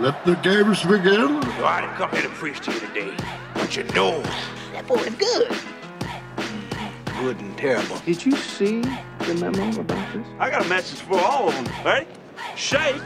Let the games begin. So I didn't come here to preach to you today, but you know That boy is good. good and terrible. Did you see the memo about this? I got a message for all of them. Ready? Shake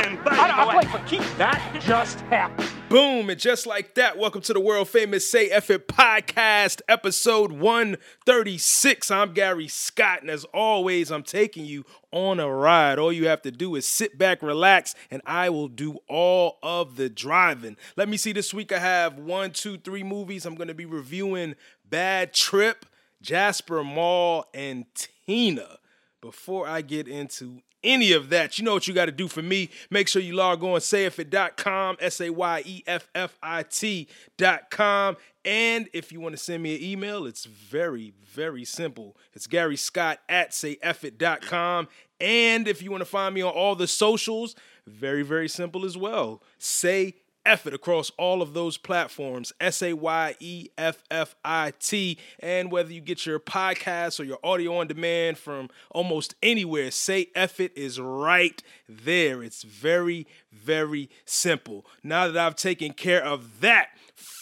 and bang. I, I play for keeps. That just happened. Boom, and just like that, welcome to the world famous Say F It podcast, episode 136. I'm Gary Scott, and as always, I'm taking you on a ride. All you have to do is sit back, relax, and I will do all of the driving. Let me see this week. I have one, two, three movies. I'm going to be reviewing Bad Trip, Jasper Mall, and Tina. Before I get into any of that, you know what you got to do for me. Make sure you log on sayeffit.com, S A Y E F F I T.com. And if you want to send me an email, it's very, very simple. It's Gary Scott at sayeffit.com. And if you want to find me on all the socials, very, very simple as well. Say F It across all of those platforms S A Y E F F I T. And whether you get your podcast or your audio on demand from almost anywhere, Say F It is right there. It's very, very simple. Now that I've taken care of that,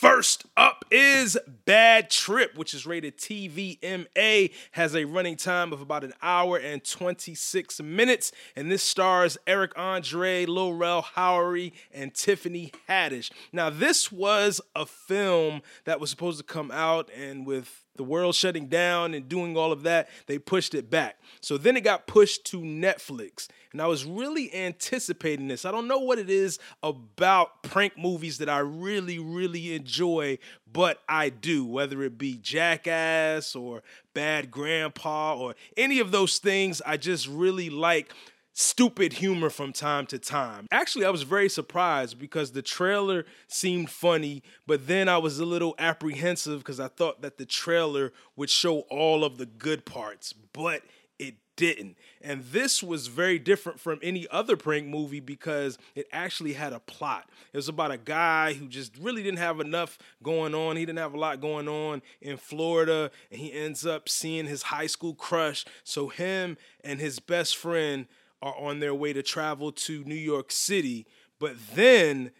First up is Bad Trip, which is rated TVMA, has a running time of about an hour and 26 minutes, and this stars Eric Andre, Lil Rel Howery, and Tiffany Haddish. Now, this was a film that was supposed to come out, and with the world shutting down and doing all of that, they pushed it back. So then it got pushed to Netflix. And I was really anticipating this. I don't know what it is about prank movies that I really, really enjoy, but I do, whether it be Jackass or Bad Grandpa or any of those things. I just really like stupid humor from time to time. Actually, I was very surprised because the trailer seemed funny, but then I was a little apprehensive because I thought that the trailer would show all of the good parts, but it didn't. And this was very different from any other prank movie because it actually had a plot. It was about a guy who just really didn't have enough going on. He didn't have a lot going on in Florida, and he ends up seeing his high school crush. So, him and his best friend are on their way to travel to New York City, but then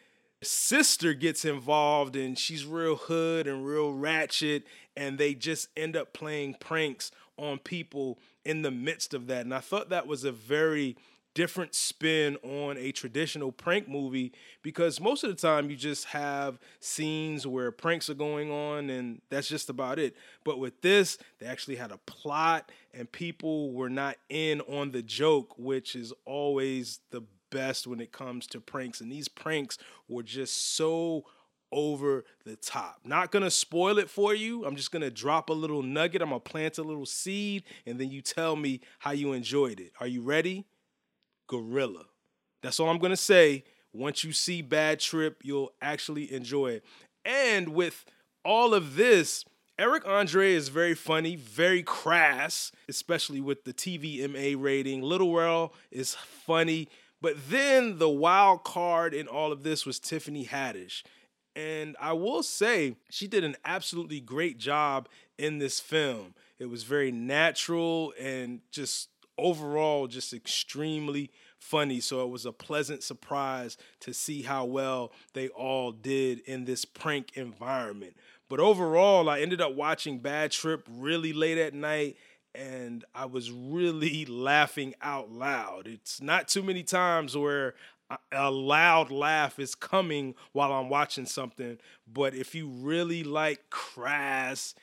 sister gets involved and she's real hood and real ratchet and they just end up playing pranks on people in the midst of that. And I thought that was a very different spin on a traditional prank movie because most of the time you just have scenes where pranks are going on and that's just about it. But with this, they actually had a plot and people were not in on the joke, which is always the best when it comes to pranks. And these pranks were just so over the top. Not gonna spoil it for you. I'm just gonna drop a little nugget. I'm gonna plant a little seed, and then you tell me how you enjoyed it. Are you ready? Gorilla. That's all I'm gonna say. Once you see Bad Trip, you'll actually enjoy it. And with all of this, Eric Andre is very funny, very crass, especially with the TVMA rating. Lil Rel is funny, but then the wild card in all of this was Tiffany Haddish. And I will say, she did an absolutely great job in this film. It was very natural and just overall just extremely funny. So it was a pleasant surprise to see how well they all did in this prank environment. But overall, I ended up watching Bad Trip really late at night and I was really laughing out loud. It's not too many times where a- loud laugh is coming while I'm watching something, but if you really like crass,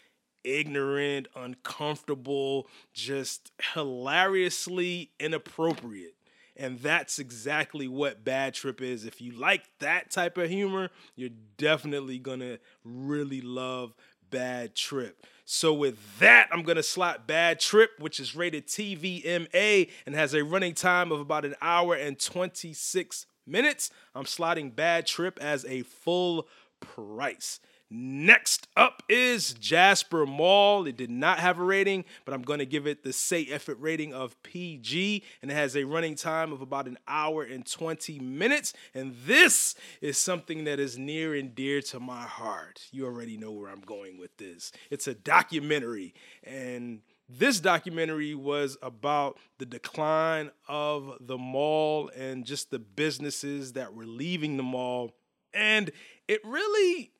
ignorant, uncomfortable, just hilariously inappropriate. And that's exactly what Bad Trip is. If you like that type of humor, you're definitely gonna really love Bad Trip. So with that, I'm gonna slot Bad Trip, which is rated TVMA and has a running time of about an hour and 26 minutes. I'm slotting Bad Trip as a full price. Next up is Jasper Mall. It did not have a rating, but I'm going to give it the Say F It rating of PG, and it has a running time of about an hour and 20 minutes. And this is something that is near and dear to my heart. You already know where I'm going with this. It's a documentary, and this documentary was about the decline of the mall and just the businesses that were leaving the mall. And it really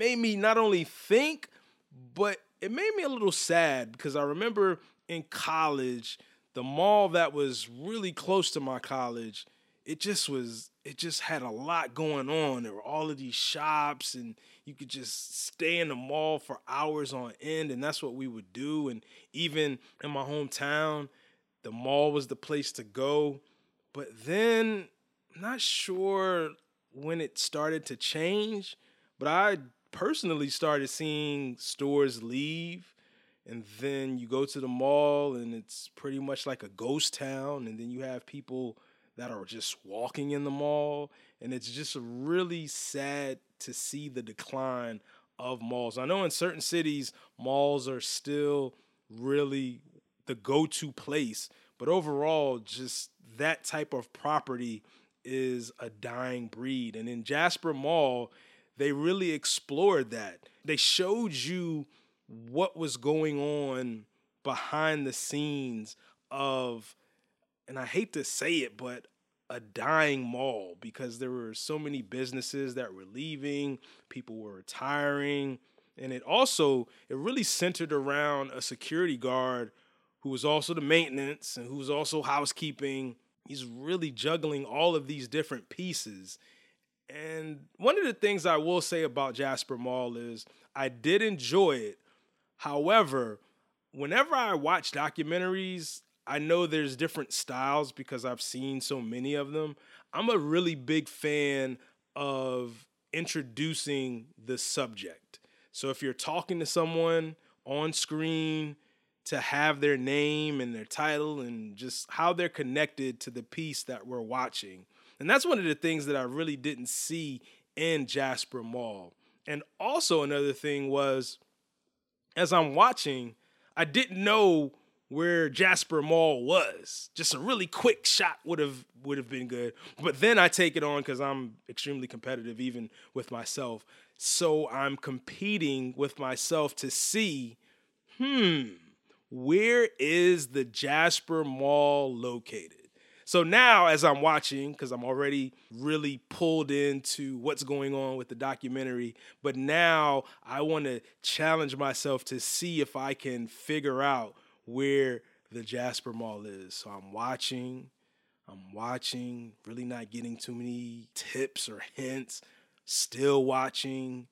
made me not only think, but it made me a little sad because I remember in college, the mall that was really close to my college, it just was, it just had a lot going on. There were all of these shops, and you could just stay in the mall for hours on end, and that's what we would do. And even in my hometown, the mall was the place to go. But then, I'm not sure when it started to change, but I personally started seeing stores leave and then you go to the mall and it's pretty much like a ghost town and then you have people that are just walking in the mall and it's just really sad to see the decline of malls. I know in certain cities malls are still really the go-to place, but overall just that type of property is a dying breed. And in Jasper Mall, they really explored that. They showed you what was going on behind the scenes of, and I hate to say it, but a dying mall because there were so many businesses that were leaving, people were retiring, and it also it really centered around a security guard who was also the maintenance and who was also housekeeping. He's really juggling all of these different pieces and one of the things I will say about Jasper Mall is I did enjoy it. However, whenever I watch documentaries, I know there's different styles because I've seen so many of them. I'm a really big fan of introducing the subject. So if you're talking to someone on screen, to have their name and their title and just how they're connected to the piece that we're watching. And that's one of the things that I really didn't see in Jasper Mall. And also another thing was as I'm watching, I didn't know where Jasper Mall was. Just a really quick shot would have would have been good. But then I take it on cuz I'm extremely competitive even with myself. So I'm competing with myself to see hmm, where is the Jasper Mall located? So now, as I'm watching, because I'm already really pulled into what's going on with the documentary, but now I want to challenge myself to see if I can figure out where the Jasper Mall is. So I'm watching, I'm watching, really not getting too many tips or hints, still watching,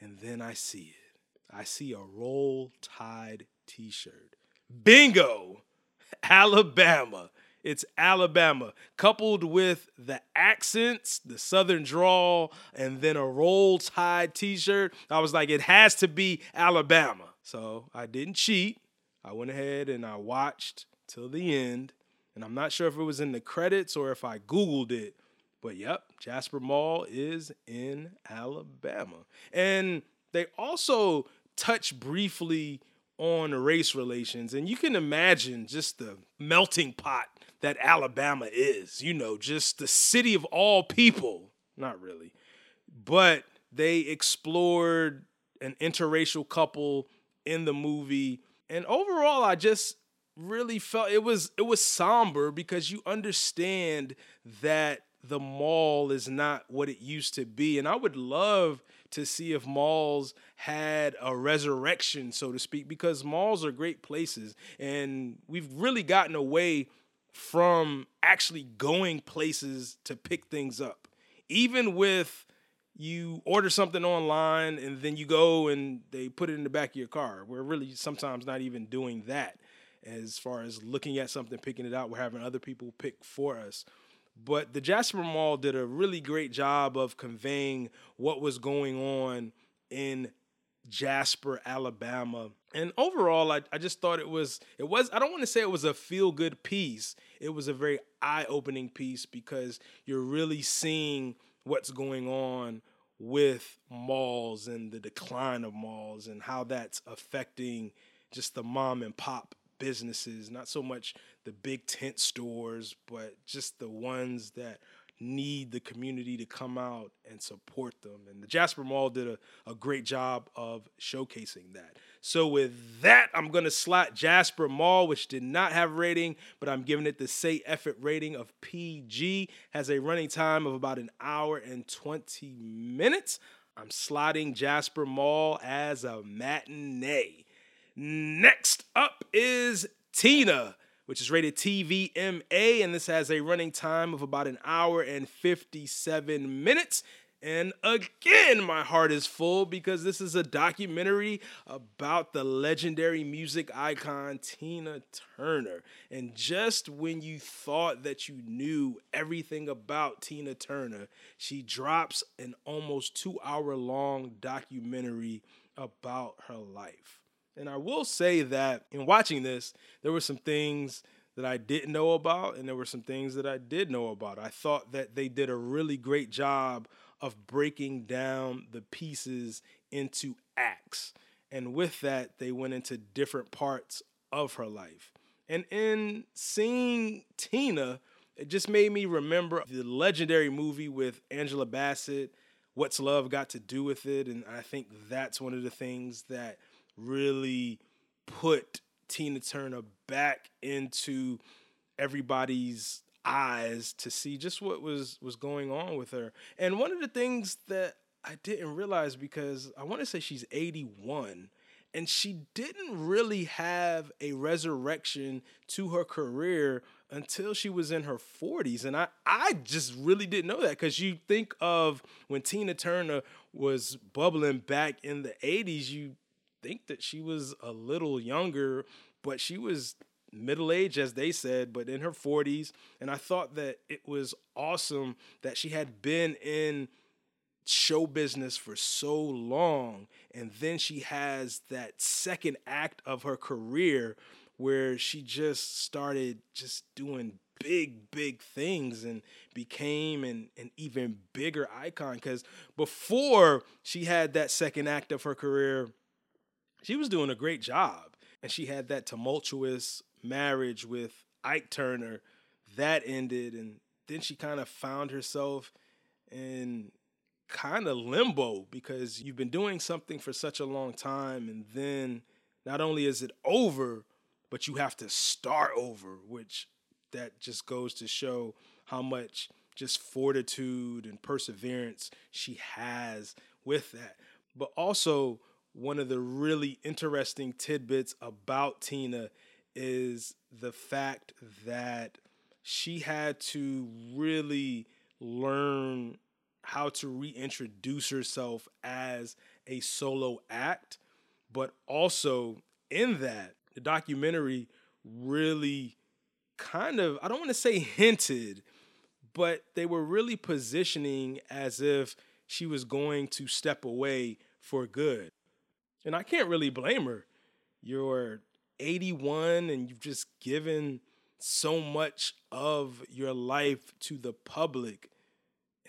and then I see it. I see a Roll Tide t shirt. Bingo! Alabama. It's Alabama, coupled with the accents, the southern drawl, and then a roll tide t shirt. I was like, it has to be Alabama. So I didn't cheat. I went ahead and I watched till the end. And I'm not sure if it was in the credits or if I Googled it. But yep, Jasper Mall is in Alabama. And they also touch briefly on race relations. And you can imagine just the melting pot that Alabama is, you know, just the city of all people. Not really. But they explored an interracial couple in the movie. And overall, I just really felt it was it was somber because you understand that the mall is not what it used to be. And I would love to see if malls had a resurrection, so to speak, because malls are great places. And we've really gotten away from actually going places to pick things up. Even with you order something online and then you go and they put it in the back of your car. We're really sometimes not even doing that as far as looking at something, picking it out. We're having other people pick for us. But the Jasper Mall did a really great job of conveying what was going on in Jasper, Alabama. And overall, I, I just thought it was, it was, I don't want to say it was a feel good piece. It was a very eye opening piece because you're really seeing what's going on with malls and the decline of malls and how that's affecting just the mom and pop businesses, not so much the big tent stores, but just the ones that need the community to come out and support them. And the Jasper Mall did a, a great job of showcasing that. So, with that, I'm to slot Jasper Mall, which did not have rating, but I'm giving it the Say F It rating of PG. Has a running time of about an hour and 20 minutes. I'm slotting Jasper Mall as a matinee. Next up is Tina which is rated TVMA, and this has a running time of about an hour and 57 minutes. And again, my heart is full because this is a documentary about the legendary music icon Tina Turner. And just when you thought that you knew everything about Tina Turner, she drops an almost two hour long documentary about her life. And I will say that in watching this, there were some things that I didn't know about, and there were some things that I did know about. I thought that they did a really great job of breaking down the pieces into acts. And with that, they went into different parts of her life. And in seeing Tina, it just made me remember the legendary movie with Angela Bassett, What's Love Got to Do with It? And I think that's one of the things that really put Tina Turner back into everybody's eyes to see just what was was going on with her. And one of the things that I didn't realize because I want to say she's 81 and she didn't really have a resurrection to her career until she was in her 40s and I I just really didn't know that cuz you think of when Tina Turner was bubbling back in the 80s you think that she was a little younger, but she was middle age, as they said, but in her 40s. And I thought that it was awesome that she had been in show business for so long. And then she has that second act of her career where she just started just doing big, big things and became an, an even bigger icon. Because before she had that second act of her career, she was doing a great job. And she had that tumultuous marriage with Ike Turner. That ended. And then she kind of found herself in kind of limbo because you've been doing something for such a long time. And then not only is it over, but you have to start over, which that just goes to show how much just fortitude and perseverance she has with that. But also, one of the really interesting tidbits about Tina is the fact that she had to really learn how to reintroduce herself as a solo act, but also in that, the documentary really kind of, I don't want to say hinted, but they were really positioning as if she was going to step away for good. And I can't really blame her. You're 81 and you've just given so much of your life to the public.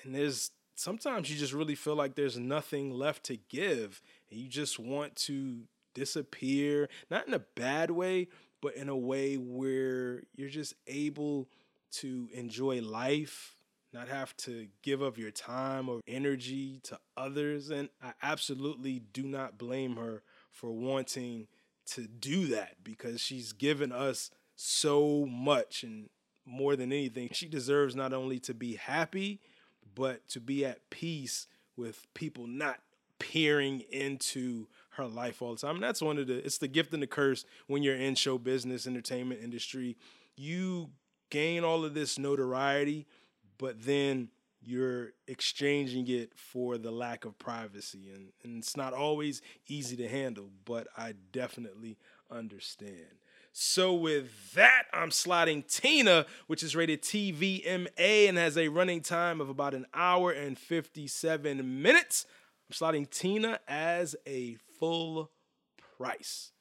And there's sometimes you just really feel like there's nothing left to give. And you just want to disappear, not in a bad way, but in a way where you're just able to enjoy life not have to give up your time or energy to others. And I absolutely do not blame her for wanting to do that because she's given us so much. And more than anything, she deserves not only to be happy, but to be at peace with people not peering into her life all the time. And that's one of the it's the gift and the curse when you're in show business, entertainment industry. You gain all of this notoriety, but then you're exchanging it for the lack of privacy. And, and it's not always easy to handle, but I definitely understand. So, with that, I'm slotting Tina, which is rated TVMA and has a running time of about an hour and 57 minutes. I'm slotting Tina as a full price.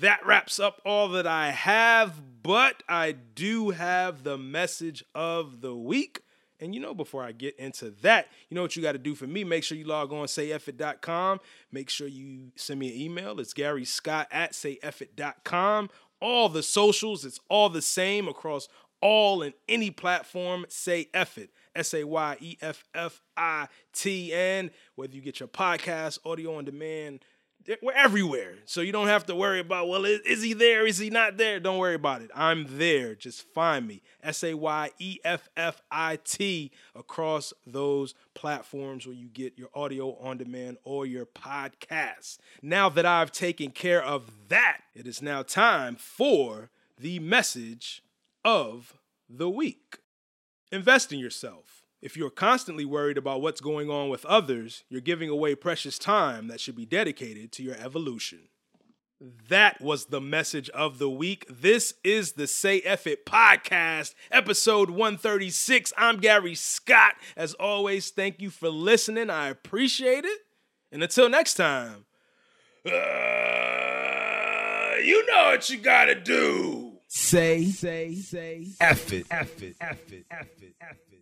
That wraps up all that I have, but I do have the message of the week. And you know, before I get into that, you know what you got to do for me? Make sure you log on sayeffit.com. Make sure you send me an email. It's Gary Scott at sayeffit.com. All the socials, it's all the same across all and any platform. Say Effit. S A Y E F F I T N. Whether you get your podcast, audio on demand, we're everywhere. So you don't have to worry about, well, is, he there? Is he not there? Don't worry about it. I'm there. Just find me. S A Y E F F I T across those platforms where you get your audio on demand or your podcast. Now that I've taken care of that, it is now time for the message of the week. Invest in yourself. If you're constantly worried about what's going on with others, you're giving away precious time that should be dedicated to your evolution. That was the message of the week. This is the Say F It podcast, episode 136. I'm Gary Scott. As always, thank you for listening. I appreciate it. And until next time, uh, you know what you gotta do. Say, say, say, F it, F it, F it, F it, F it, it.